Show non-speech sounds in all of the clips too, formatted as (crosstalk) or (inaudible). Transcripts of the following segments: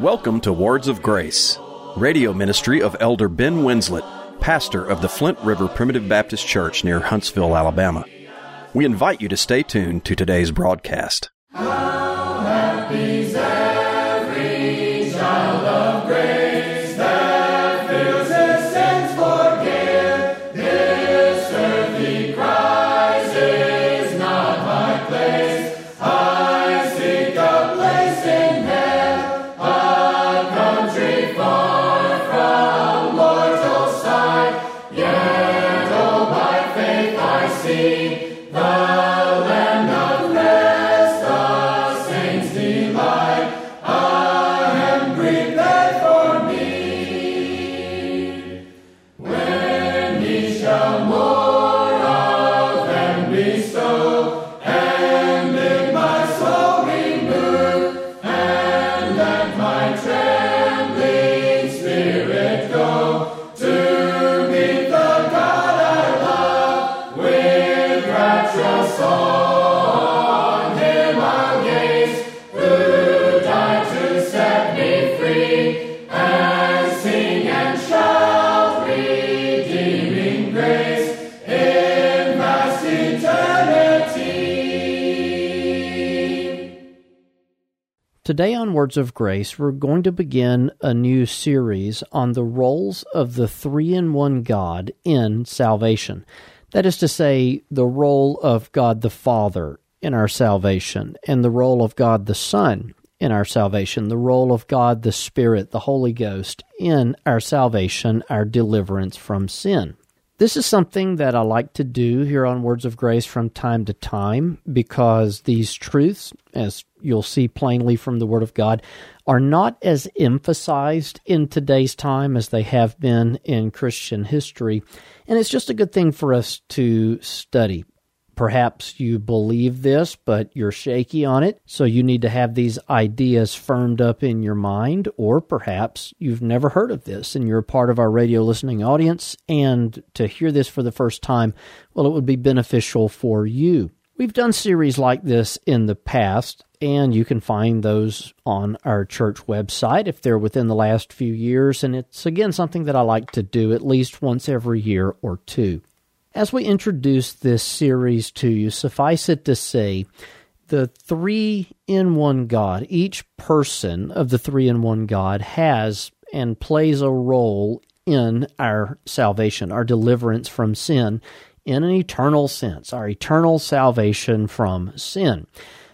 Welcome to Words of Grace, radio ministry of Elder Ben Winslett, pastor of the Flint River Primitive Baptist Church near Huntsville, Alabama. We invite you to stay tuned to today's broadcast. Today on Words of Grace, we're going to begin a new series on the roles of the three in one God in salvation. That is to say, the role of God the Father in our salvation, and the role of God the Son in our salvation, the role of God the Spirit, the Holy Ghost in our salvation, our deliverance from sin. This is something that I like to do here on Words of Grace from time to time because these truths, as you'll see plainly from the Word of God, are not as emphasized in today's time as they have been in Christian history. And it's just a good thing for us to study. Perhaps you believe this, but you're shaky on it, so you need to have these ideas firmed up in your mind, or perhaps you've never heard of this and you're a part of our radio listening audience, and to hear this for the first time, well, it would be beneficial for you. We've done series like this in the past, and you can find those on our church website if they're within the last few years. And it's again something that I like to do at least once every year or two. As we introduce this series to you, suffice it to say, the three in one God, each person of the three in one God has and plays a role in our salvation, our deliverance from sin in an eternal sense, our eternal salvation from sin.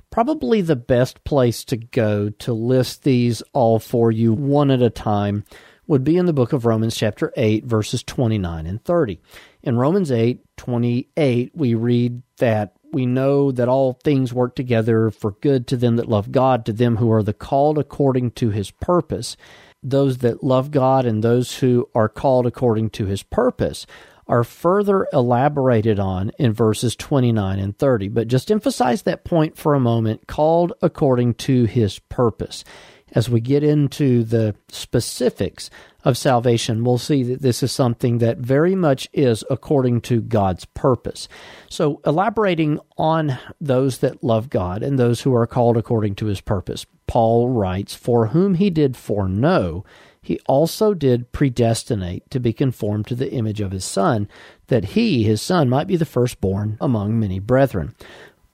Probably the best place to go to list these all for you one at a time would be in the book of Romans, chapter 8, verses 29 and 30. In Romans 8, 28, we read that we know that all things work together for good to them that love God, to them who are the called according to his purpose. Those that love God and those who are called according to his purpose are further elaborated on in verses 29 and 30. But just emphasize that point for a moment called according to his purpose. As we get into the specifics of salvation, we'll see that this is something that very much is according to God's purpose. So, elaborating on those that love God and those who are called according to his purpose, Paul writes, For whom he did foreknow, he also did predestinate to be conformed to the image of his Son, that he, his Son, might be the firstborn among many brethren.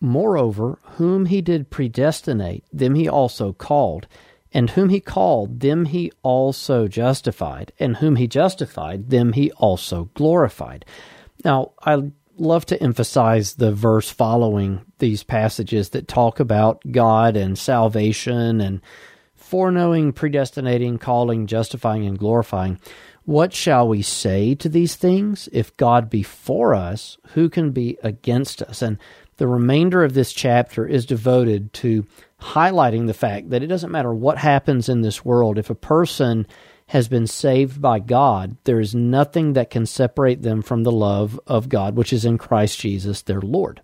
Moreover, whom he did predestinate, them he also called. And whom he called, them he also justified. And whom he justified, them he also glorified. Now, I love to emphasize the verse following these passages that talk about God and salvation and foreknowing, predestinating, calling, justifying, and glorifying. What shall we say to these things? If God be for us, who can be against us? And the remainder of this chapter is devoted to highlighting the fact that it doesn't matter what happens in this world. If a person has been saved by God, there is nothing that can separate them from the love of God, which is in Christ Jesus, their Lord.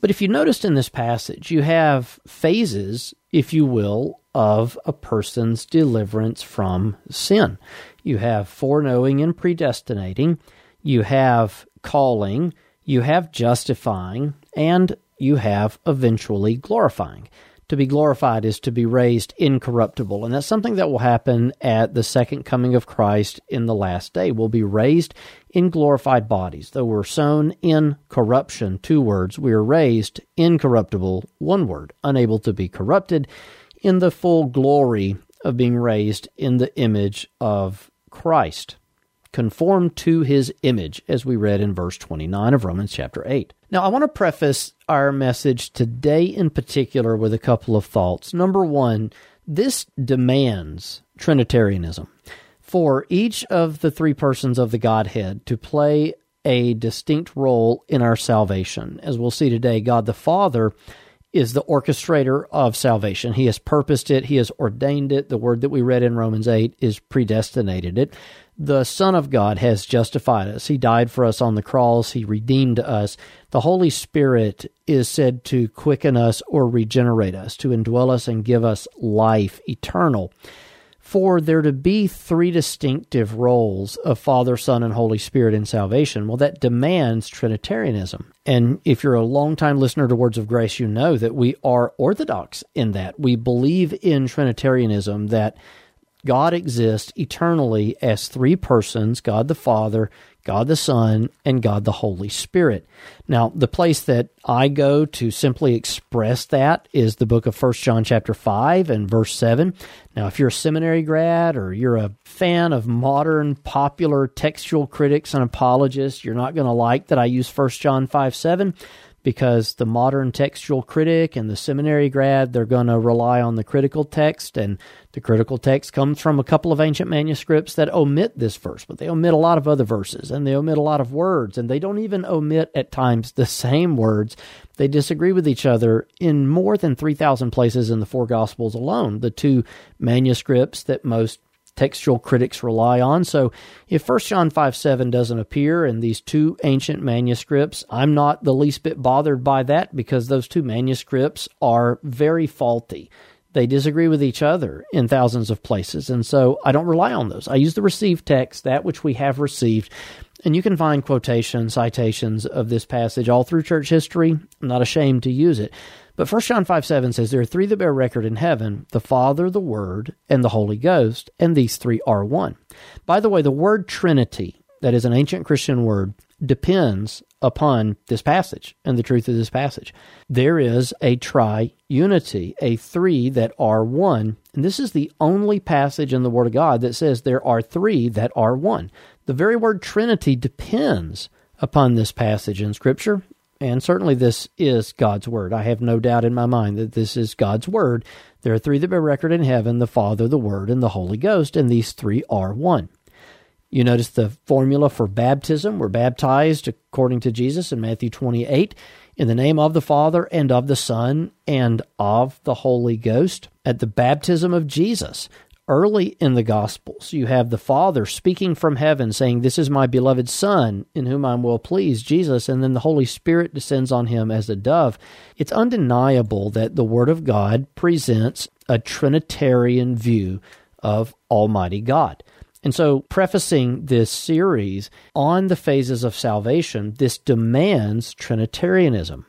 But if you noticed in this passage, you have phases, if you will, of a person's deliverance from sin. You have foreknowing and predestinating, you have calling, you have justifying, and you have eventually glorifying. To be glorified is to be raised incorruptible. And that's something that will happen at the second coming of Christ in the last day. We'll be raised in glorified bodies. Though we're sown in corruption, two words, we are raised incorruptible, one word, unable to be corrupted, in the full glory of being raised in the image of Christ conformed to his image, as we read in verse 29 of Romans chapter 8. Now, I want to preface our message today in particular with a couple of thoughts. Number one, this demands Trinitarianism. For each of the three persons of the Godhead to play a distinct role in our salvation. As we'll see today, God the Father is the orchestrator of salvation. He has purposed it, He has ordained it. The word that we read in Romans 8 is predestinated it the Son of God has justified us. He died for us on the cross. He redeemed us. The Holy Spirit is said to quicken us or regenerate us, to indwell us and give us life eternal. For there to be three distinctive roles of Father, Son, and Holy Spirit in salvation, well, that demands Trinitarianism. And if you're a longtime listener to Words of Grace, you know that we are orthodox in that. We believe in Trinitarianism, that God exists eternally as three persons God the Father, God the Son, and God the Holy Spirit. Now, the place that I go to simply express that is the book of First John chapter 5 and verse 7. Now, if you're a seminary grad or you're a fan of modern popular textual critics and apologists, you're not going to like that I use First John 5 7 because the modern textual critic and the seminary grad they're going to rely on the critical text and the critical text comes from a couple of ancient manuscripts that omit this verse but they omit a lot of other verses and they omit a lot of words and they don't even omit at times the same words. They disagree with each other in more than 3000 places in the four gospels alone the two manuscripts that most textual critics rely on. So if 1 John 5 7 doesn't appear in these two ancient manuscripts, I'm not the least bit bothered by that because those two manuscripts are very faulty. They disagree with each other in thousands of places. And so I don't rely on those. I use the received text, that which we have received. And you can find quotations, citations of this passage all through church history. I'm not ashamed to use it. But 1 John 5 7 says, There are three that bear record in heaven the Father, the Word, and the Holy Ghost, and these three are one. By the way, the word Trinity, that is an ancient Christian word, depends upon this passage and the truth of this passage. There is a tri-unity, a three that are one. And this is the only passage in the Word of God that says there are three that are one. The very word Trinity depends upon this passage in Scripture and certainly this is God's word. I have no doubt in my mind that this is God's word. There are three that bear record in heaven the Father, the Word, and the Holy Ghost, and these three are one. You notice the formula for baptism. We're baptized according to Jesus in Matthew 28 in the name of the Father and of the Son and of the Holy Ghost. At the baptism of Jesus, early in the Gospels, you have the Father speaking from heaven saying, This is my beloved Son, in whom I'm well pleased, Jesus, and then the Holy Spirit descends on him as a dove. It's undeniable that the Word of God presents a Trinitarian view of Almighty God. And so, prefacing this series on the phases of salvation, this demands Trinitarianism.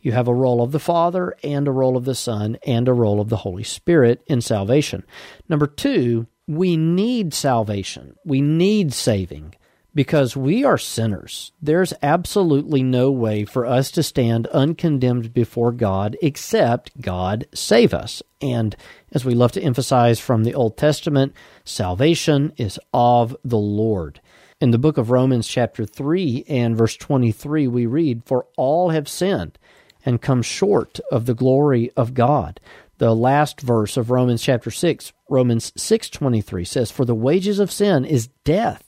You have a role of the Father and a role of the Son and a role of the Holy Spirit in salvation. Number two, we need salvation. We need saving because we are sinners. There's absolutely no way for us to stand uncondemned before God except God save us. And as we love to emphasize from the Old Testament, salvation is of the Lord. In the book of Romans, chapter 3 and verse 23, we read, For all have sinned and come short of the glory of God. The last verse of Romans chapter 6, Romans 6:23 says for the wages of sin is death.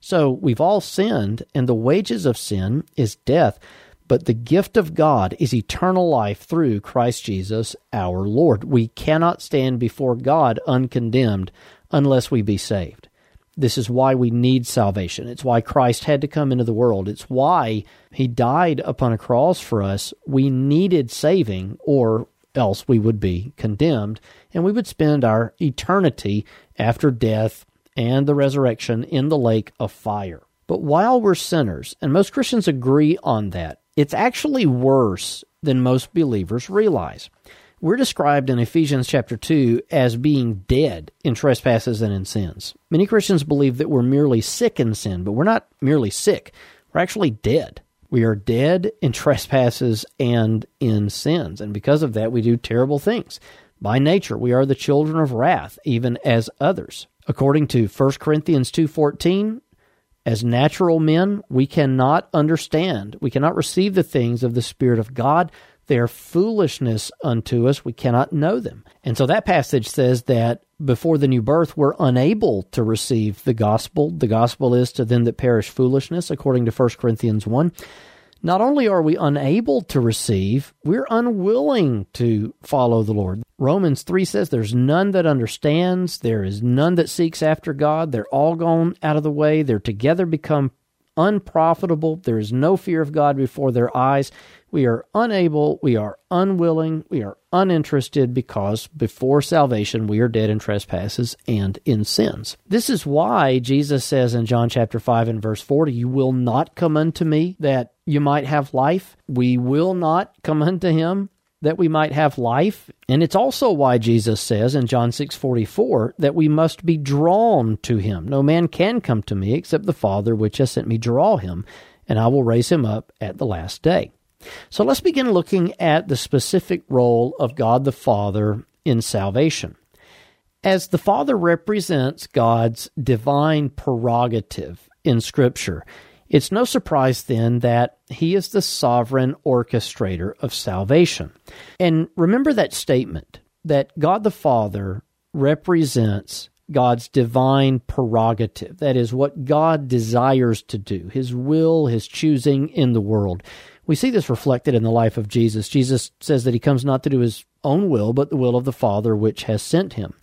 So we've all sinned and the wages of sin is death, but the gift of God is eternal life through Christ Jesus our Lord. We cannot stand before God uncondemned unless we be saved. This is why we need salvation. It's why Christ had to come into the world. It's why he died upon a cross for us. We needed saving, or else we would be condemned, and we would spend our eternity after death and the resurrection in the lake of fire. But while we're sinners, and most Christians agree on that, it's actually worse than most believers realize. We're described in Ephesians chapter 2 as being dead in trespasses and in sins. Many Christians believe that we're merely sick in sin, but we're not merely sick. We're actually dead. We are dead in trespasses and in sins, and because of that, we do terrible things. By nature, we are the children of wrath, even as others. According to 1 Corinthians 2:14, as natural men, we cannot understand, we cannot receive the things of the Spirit of God, they are foolishness unto us. We cannot know them. And so that passage says that before the new birth, we're unable to receive the gospel. The gospel is to them that perish foolishness, according to 1 Corinthians 1. Not only are we unable to receive, we're unwilling to follow the Lord. Romans 3 says, There's none that understands, there is none that seeks after God. They're all gone out of the way. They're together become unprofitable. There is no fear of God before their eyes. We are unable, we are unwilling, we are uninterested because before salvation we are dead in trespasses and in sins. This is why Jesus says in John chapter 5 and verse 40, You will not come unto me that you might have life. We will not come unto him that we might have life. And it's also why Jesus says in John 6:44 that we must be drawn to him. No man can come to me except the Father which has sent me draw him, and I will raise him up at the last day. So let's begin looking at the specific role of God the Father in salvation. As the Father represents God's divine prerogative in Scripture, it's no surprise then that he is the sovereign orchestrator of salvation. And remember that statement that God the Father represents God's divine prerogative. That is what God desires to do, his will, his choosing in the world. We see this reflected in the life of Jesus. Jesus says that he comes not to do his own will, but the will of the Father which has sent him.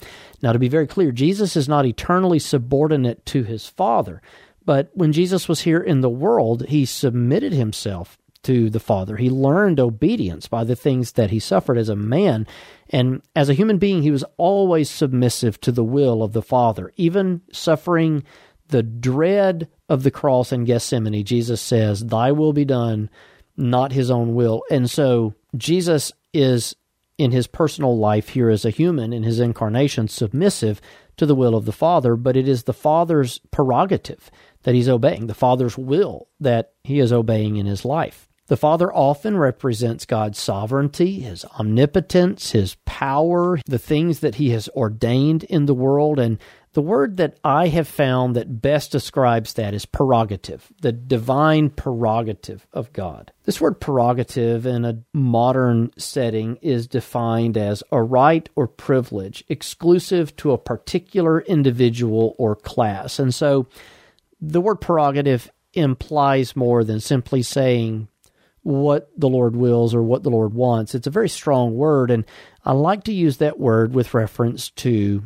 Now, to be very clear, Jesus is not eternally subordinate to his Father. But when Jesus was here in the world, he submitted himself to the Father. He learned obedience by the things that he suffered as a man. And as a human being, he was always submissive to the will of the Father. Even suffering the dread of the cross in Gethsemane, Jesus says, Thy will be done, not his own will. And so Jesus is in his personal life here as a human, in his incarnation, submissive to the will of the Father, but it is the Father's prerogative that he's obeying, the Father's will that he is obeying in his life. The Father often represents God's sovereignty, his omnipotence, his power, the things that he has ordained in the world. And the word that I have found that best describes that is prerogative, the divine prerogative of God. This word prerogative in a modern setting is defined as a right or privilege exclusive to a particular individual or class. And so the word prerogative implies more than simply saying what the Lord wills or what the Lord wants. It's a very strong word, and I like to use that word with reference to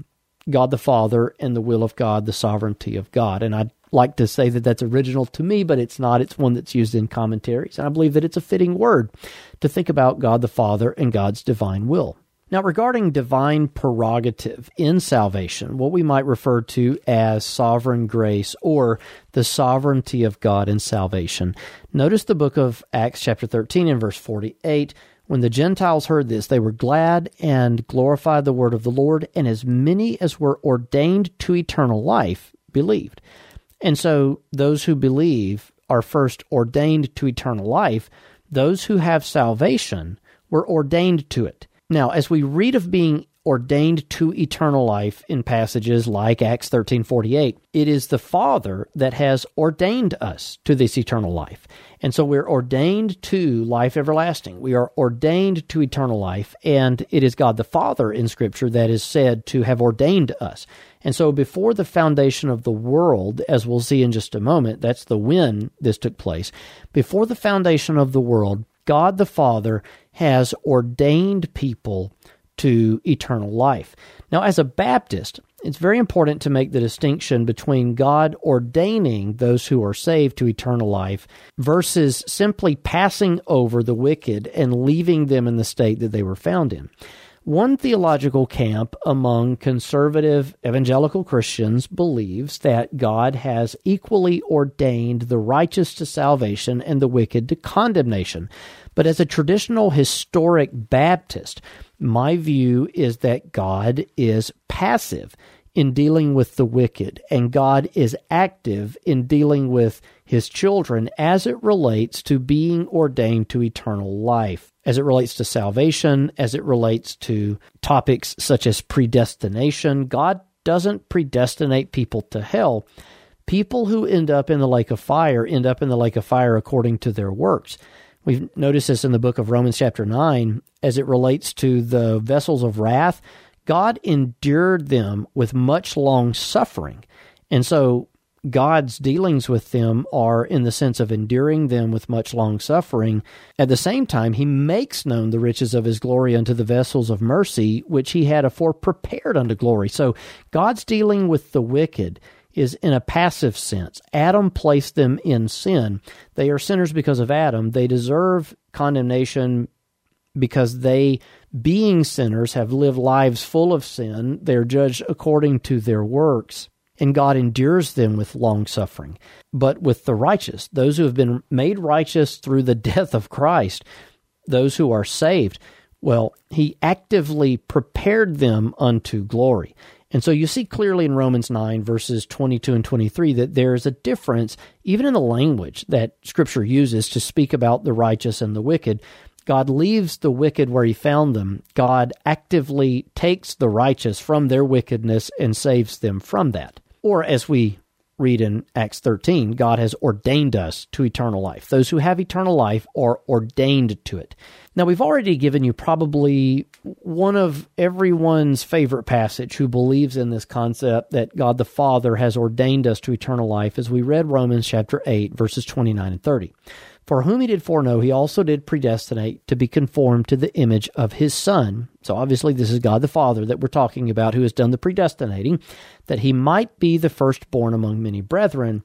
God the Father and the will of God, the sovereignty of God. And I'd like to say that that's original to me, but it's not. It's one that's used in commentaries. And I believe that it's a fitting word to think about God the Father and God's divine will. Now, regarding divine prerogative in salvation, what we might refer to as sovereign grace or the sovereignty of God in salvation, notice the book of Acts, chapter 13, and verse 48. When the Gentiles heard this, they were glad and glorified the word of the Lord, and as many as were ordained to eternal life believed. And so those who believe are first ordained to eternal life. Those who have salvation were ordained to it. Now, as we read of being ordained to eternal life in passages like Acts 13:48, it is the Father that has ordained us to this eternal life. And so we're ordained to life everlasting. We are ordained to eternal life, and it is God the Father in scripture that is said to have ordained us. And so before the foundation of the world, as we'll see in just a moment, that's the when this took place. Before the foundation of the world, God the Father has ordained people to eternal life. Now, as a Baptist, it's very important to make the distinction between God ordaining those who are saved to eternal life versus simply passing over the wicked and leaving them in the state that they were found in. One theological camp among conservative evangelical Christians believes that God has equally ordained the righteous to salvation and the wicked to condemnation. But as a traditional historic Baptist, my view is that God is passive in dealing with the wicked, and God is active in dealing with his children as it relates to being ordained to eternal life, as it relates to salvation, as it relates to topics such as predestination. God doesn't predestinate people to hell. People who end up in the lake of fire end up in the lake of fire according to their works. We've noticed this in the book of Romans, chapter 9, as it relates to the vessels of wrath. God endured them with much long suffering. And so God's dealings with them are in the sense of enduring them with much long suffering. At the same time, he makes known the riches of his glory unto the vessels of mercy, which he had afore prepared unto glory. So God's dealing with the wicked is in a passive sense. Adam placed them in sin. They are sinners because of Adam. They deserve condemnation because they being sinners, have lived lives full of sin. They're judged according to their works, and God endures them with long suffering. But with the righteous, those who have been made righteous through the (laughs) death of Christ, those who are saved, well, He actively prepared them unto glory. And so you see clearly in Romans 9, verses 22 and 23, that there is a difference, even in the language that Scripture uses to speak about the righteous and the wicked. God leaves the wicked where he found them. God actively takes the righteous from their wickedness and saves them from that. Or as we read in Acts 13, God has ordained us to eternal life. Those who have eternal life are ordained to it. Now, we've already given you probably one of everyone's favorite passage who believes in this concept that God the Father has ordained us to eternal life as we read Romans chapter 8, verses 29 and 30. For whom he did foreknow, he also did predestinate to be conformed to the image of his Son. So obviously, this is God the Father that we're talking about who has done the predestinating, that he might be the firstborn among many brethren.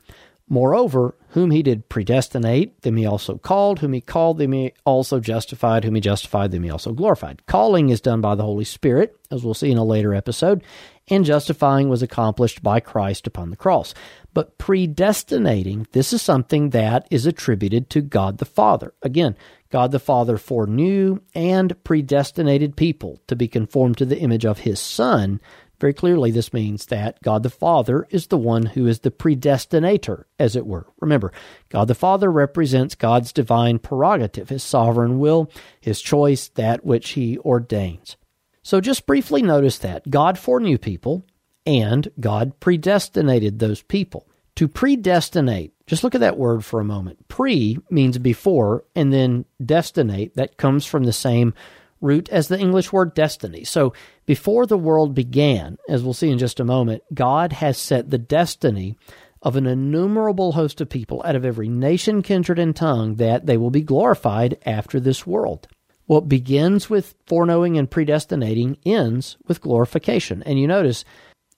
Moreover, whom he did predestinate, them he also called. Whom he called, them he also justified. Whom he justified, them he also glorified. Calling is done by the Holy Spirit, as we'll see in a later episode, and justifying was accomplished by Christ upon the cross. But predestinating, this is something that is attributed to God the Father. Again, God the Father foreknew and predestinated people to be conformed to the image of his Son. Very clearly, this means that God the Father is the one who is the predestinator, as it were. Remember, God the Father represents God's divine prerogative, his sovereign will, his choice, that which he ordains. So just briefly notice that God foreknew people, and God predestinated those people. To predestinate, just look at that word for a moment. Pre means before, and then destinate, that comes from the same root as the English word destiny. So before the world began, as we'll see in just a moment, God has set the destiny of an innumerable host of people out of every nation, kindred, and tongue that they will be glorified after this world. What begins with foreknowing and predestinating ends with glorification. And you notice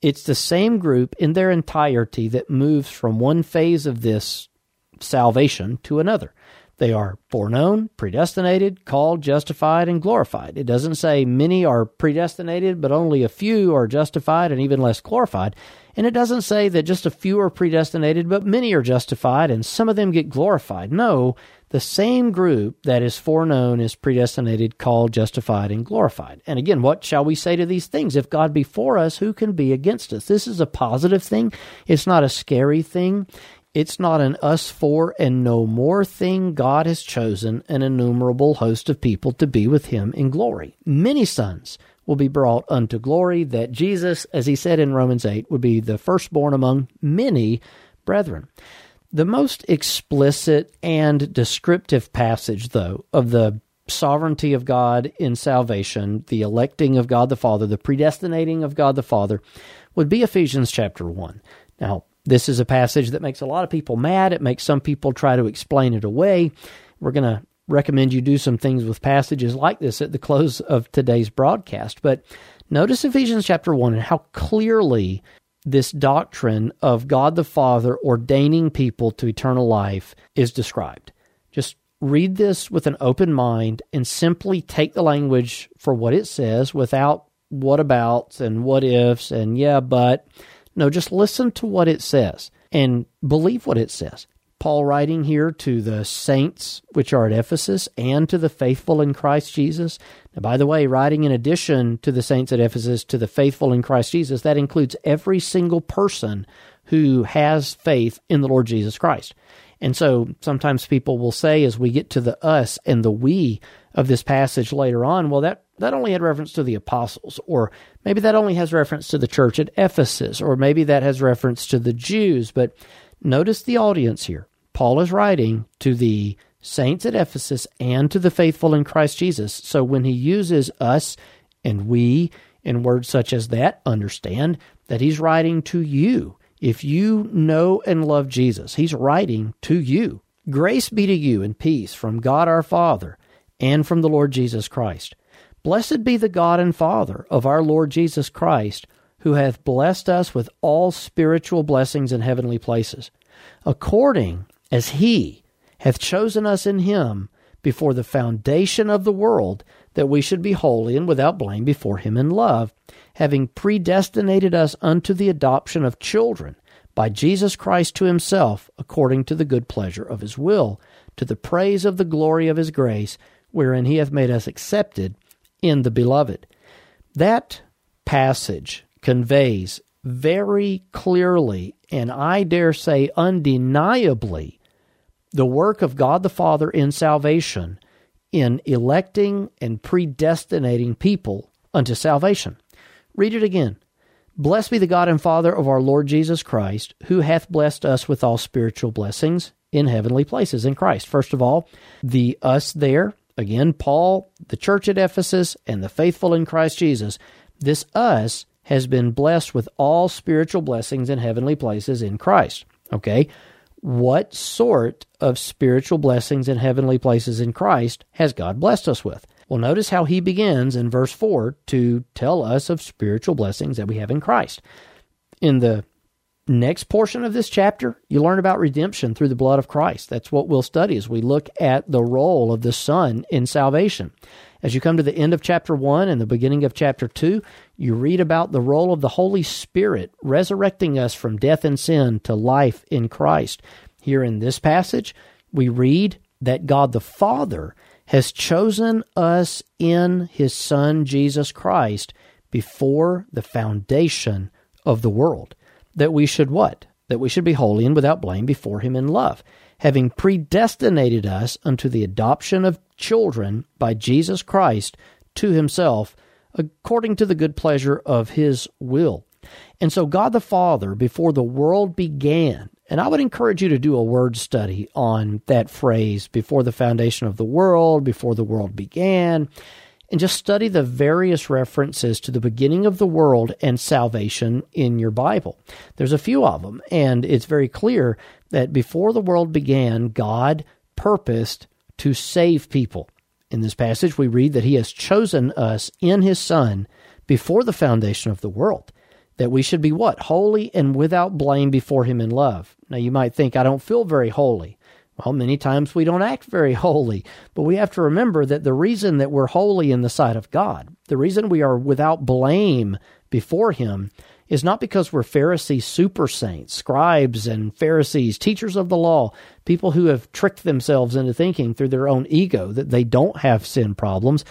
it's the same group in their entirety that moves from one phase of this salvation to another. They are foreknown, predestinated, called, justified, and glorified. It doesn't say many are predestinated, but only a few are justified and even less glorified. And it doesn't say that just a few are predestinated, but many are justified and some of them get glorified. No, the same group that is foreknown is predestinated, called, justified, and glorified. And again, what shall we say to these things? If God be for us, who can be against us? This is a positive thing. It's not a scary thing. It's not an us for and no more thing. God has chosen an innumerable host of people to be with him in glory. Many sons will be brought unto glory, that Jesus, as he said in Romans 8, would be the firstborn among many brethren. The most explicit and descriptive passage, though, of the sovereignty of God in salvation, the electing of God the Father, the predestinating of God the Father, would be Ephesians chapter 1. Now, this is a passage that makes a lot of people mad. It makes some people try to explain it away. We're going to recommend you do some things with passages like this at the close of today's broadcast. But notice Ephesians chapter 1 and how clearly this doctrine of God the Father ordaining people to eternal life is described. Just read this with an open mind and simply take the language for what it says without what abouts and what ifs and yeah, but. No, just listen to what it says and believe what it says. Paul writing here to the saints which are at Ephesus and to the faithful in Christ Jesus. Now, by the way, writing in addition to the saints at Ephesus to the faithful in Christ Jesus, that includes every single person who has faith in the Lord Jesus Christ. And so sometimes people will say, as we get to the us and the we of this passage later on, well, that, that only had reference to the apostles, or maybe that only has reference to the church at Ephesus, or maybe that has reference to the Jews. But notice the audience here. Paul is writing to the saints at Ephesus and to the faithful in Christ Jesus. So when he uses us and we in words such as that, understand that he's writing to you if you know and love Jesus, He's writing to you. Grace be to you and peace from God our Father and from the Lord Jesus Christ. Blessed be the God and Father of our Lord Jesus Christ, who hath blessed us with all spiritual blessings in heavenly places, according as He hath chosen us in Him before the foundation of the world, that we should be holy and without blame before Him in love having predestinated us unto the adoption of children by Jesus Christ to himself, according to the good pleasure of his will, to the praise of the glory of his grace, wherein he hath made us accepted in the beloved. That passage conveys very clearly, and I dare say undeniably, the work of God the Father in salvation in electing and predestinating people unto salvation. Read it again. Blessed be the God and Father of our Lord Jesus Christ, who hath blessed us with all spiritual blessings in heavenly places in Christ. First of all, the us there, again, Paul, the church at Ephesus, and the faithful in Christ Jesus. This us has been blessed with all spiritual blessings in heavenly places in Christ. Okay? What sort of spiritual blessings in heavenly places in Christ has God blessed us with? Well, notice how he begins in verse 4 to tell us of spiritual blessings that we have in Christ. In the next portion of this chapter, you learn about redemption through the blood of Christ. That's what we'll study as we look at the role of the Son in salvation. As you come to the end of chapter 1 and the beginning of chapter 2, you read about the role of the Holy Spirit resurrecting us from death and sin to life in Christ. Here in this passage, we read that God the Father has chosen us in his Son, Jesus Christ, before the foundation of the world. That we should what? That we should be holy and without blame before him in love, having predestinated us unto the adoption of children by Jesus Christ to himself, according to the good pleasure of his will. And so God the Father, before the world began, and I would encourage you to do a word study on that phrase before the foundation of the world, before the world began, and just study the various references to the beginning of the world and salvation in your Bible. There's a few of them, and it's very clear that before the world began, God purposed to save people. In this passage, we read that He has chosen us in His Son before the foundation of the world that we should be what? Holy and without blame before Him in love. Now, you might think, I don't feel very holy. Well, many times we don't act very (laughs) holy, but we have to remember that the reason that we're holy in the sight of God, the reason we are without blame before Him, is not because we're Pharisee super saints, scribes and Pharisees, teachers of the law, people who have tricked themselves into thinking through their own ego that they don't have sin problems.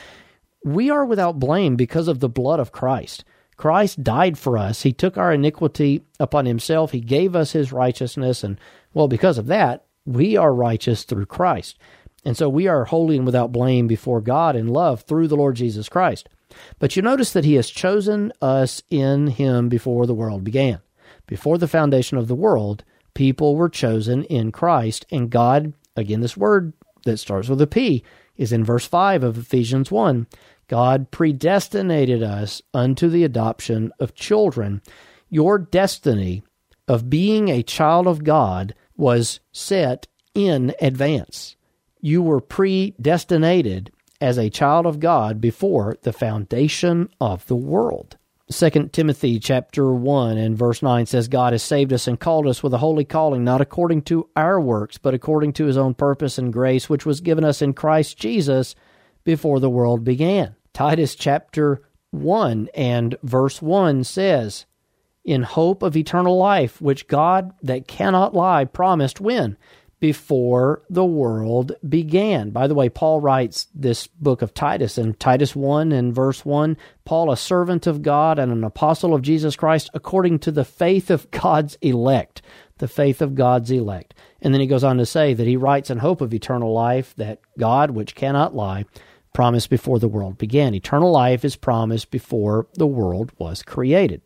We are without blame because of the blood of Christ. Christ died for us. He took our iniquity upon himself. He gave us his righteousness. And, well, because of that, we are righteous through Christ. And so we are holy and without blame before God in love through the Lord Jesus Christ. But you notice that he has chosen us in him before the world began. Before the foundation of the world, people were chosen in Christ. And God, again, this word that starts with a P is in verse 5 of Ephesians 1. God predestinated us unto the adoption of children. Your destiny of being a child of God was set in advance. You were predestinated as a child of God before the foundation of the world. 2 Timothy chapter 1 and verse 9 says God has saved us and called us with a holy calling not according to our works but according to his own purpose and grace which was given us in Christ Jesus before the world began. Titus chapter 1 and verse 1 says in hope of eternal life which God that cannot lie promised when before the world began. By the way, Paul writes this book of Titus in Titus 1 and verse 1 Paul, a servant of God and an apostle of Jesus Christ, according to the faith of God's elect. The faith of God's elect. And then he goes on to say that he writes in hope of eternal life that God, which cannot lie, promised before the world began. Eternal life is promised before the world was created.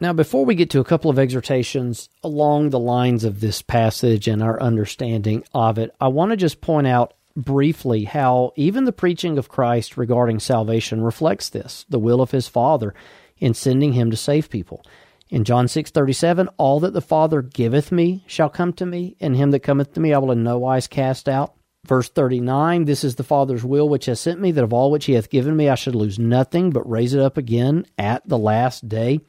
Now, before we get to a couple of exhortations along the lines of this passage and our understanding of it, I want to just point out briefly how even the preaching of Christ regarding salvation reflects this the will of his Father in sending him to save people. In John 6:37, all that the Father giveth me shall come to me, and him that cometh to me I will in no wise cast out. Verse 39, this is the Father's will which has sent me, that of all which he hath given me I should lose nothing, but raise it up again at the last day.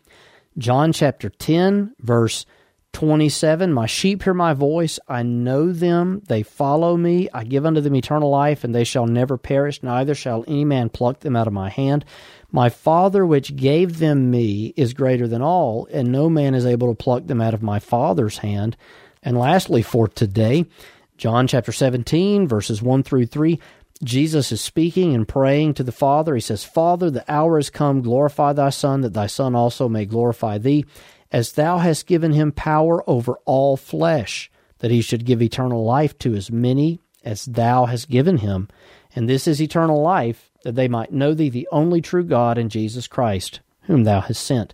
John chapter 10, verse 27 My sheep hear my voice, I know them, they follow me, I give unto them eternal life, and they shall never perish, neither shall any man pluck them out of my hand. My Father which gave them me is greater than all, and no man is able to pluck them out of my Father's hand. And lastly, for today, John chapter 17, verses 1 through 3. Jesus is speaking and praying to the Father. He says, Father, the hour is come, glorify thy Son, that thy Son also may glorify thee, as thou hast given him power over all flesh, that he should give eternal life to as many as thou hast given him. And this is eternal life, that they might know thee, the only true God, and Jesus Christ, whom thou hast sent.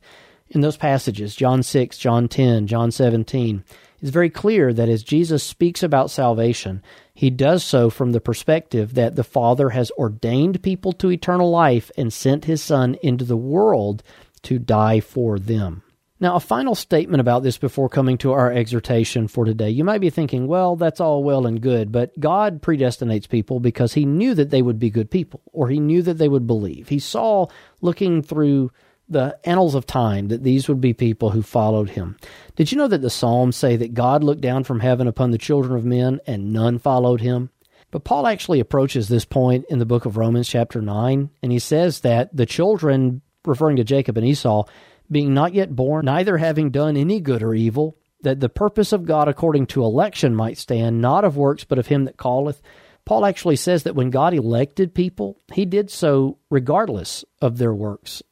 In those passages, John 6, John 10, John 17, it's very clear that as Jesus speaks about salvation, he does so from the perspective that the Father has ordained people to eternal life and sent his Son into the world to die for them. Now, a final statement about this before coming to our exhortation for today. You might be thinking, well, that's all well and good, but God predestinates people because He knew that they would be good people, or He knew that they would believe. He saw, looking through the annals of time that these would be people who followed him. Did you know that the Psalms say that God looked down from heaven upon the children of men and none followed him? But Paul actually approaches this point in the book of Romans, chapter 9, and he says that the children, referring to Jacob and Esau, being not yet born, neither having done any good or evil, that the purpose of God according to election might stand, not of works, but of him that calleth. Paul actually says that when God elected people, he did so regardless of their works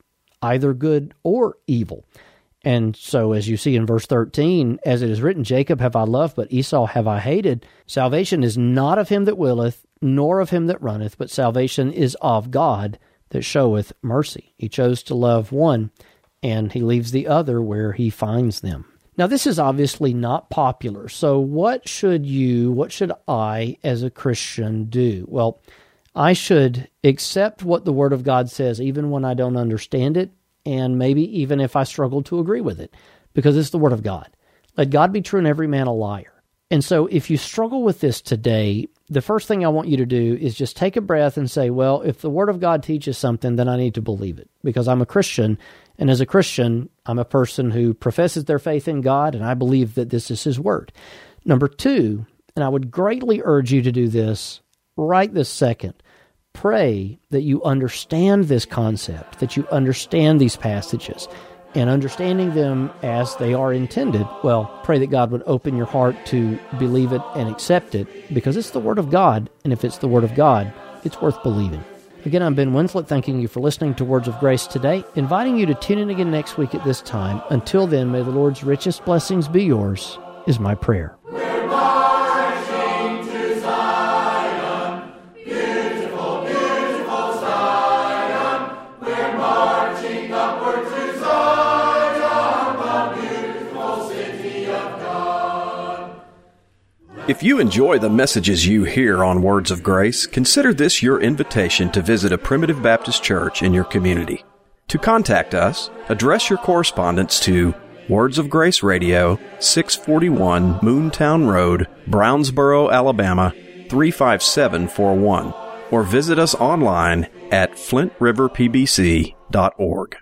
either good or evil. And so, as you see in verse 13, as it is written, Jacob have I loved, but Esau have I hated. Salvation is not of him that willeth, nor of him that runneth, but salvation is of God that showeth mercy. He chose to love one, and he leaves the other where he finds them. Now, this is obviously not popular. So, what should you, what should I, as a Christian, do? Well, I should accept what the Word of God says, even when I don't understand it, and maybe even if I struggle to agree with it, because it's the Word of God. Let God be true and every man a liar. And so, if you struggle with this today, the first thing I want you to do is just take a breath and say, Well, if the Word of God teaches something, then I need to believe it because I'm a Christian. And as a Christian, I'm a person who professes their faith in God, and I believe that this is His Word. Number two, and I would greatly urge you to do this right this second. Pray that you understand this concept, that you understand these passages, and understanding them as they are intended, well, pray that God would open your heart to believe it and accept it because it's the Word of God, and if it's the Word of God, it's worth believing. Again, I'm Ben Winslett, thanking you for listening to Words of Grace today, inviting you to tune in again next week at this time. Until then, may the Lord's richest blessings be yours, is my prayer. If you enjoy the messages you hear on Words of Grace, consider this your invitation to visit a Primitive Baptist church in your community. To contact us, address your correspondence to Words of Grace Radio, 641 Moontown Road, Brownsboro, Alabama 35741, or visit us online at flintriverpbc.org.